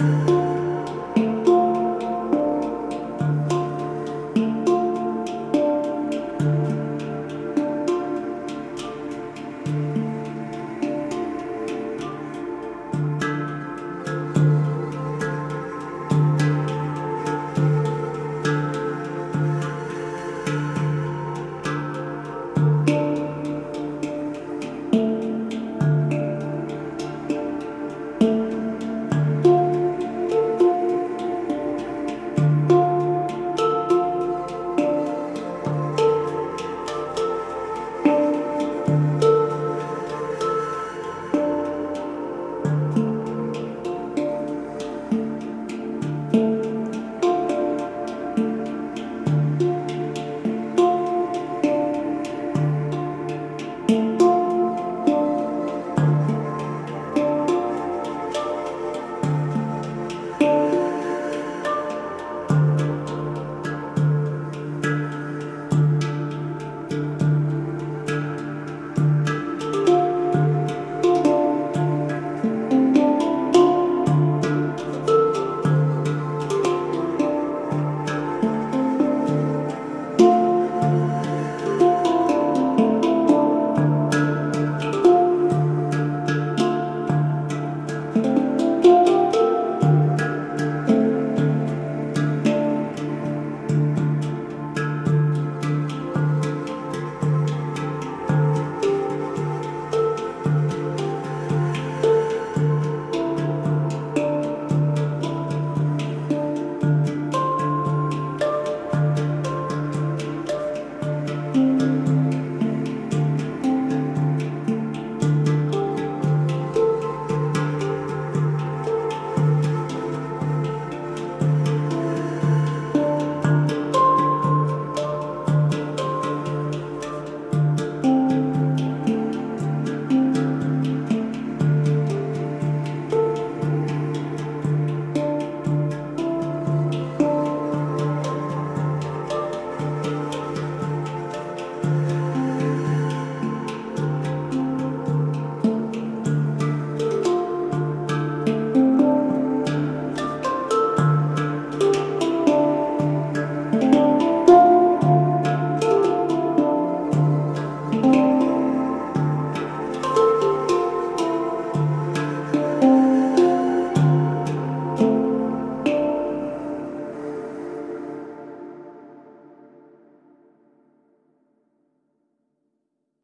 Bye.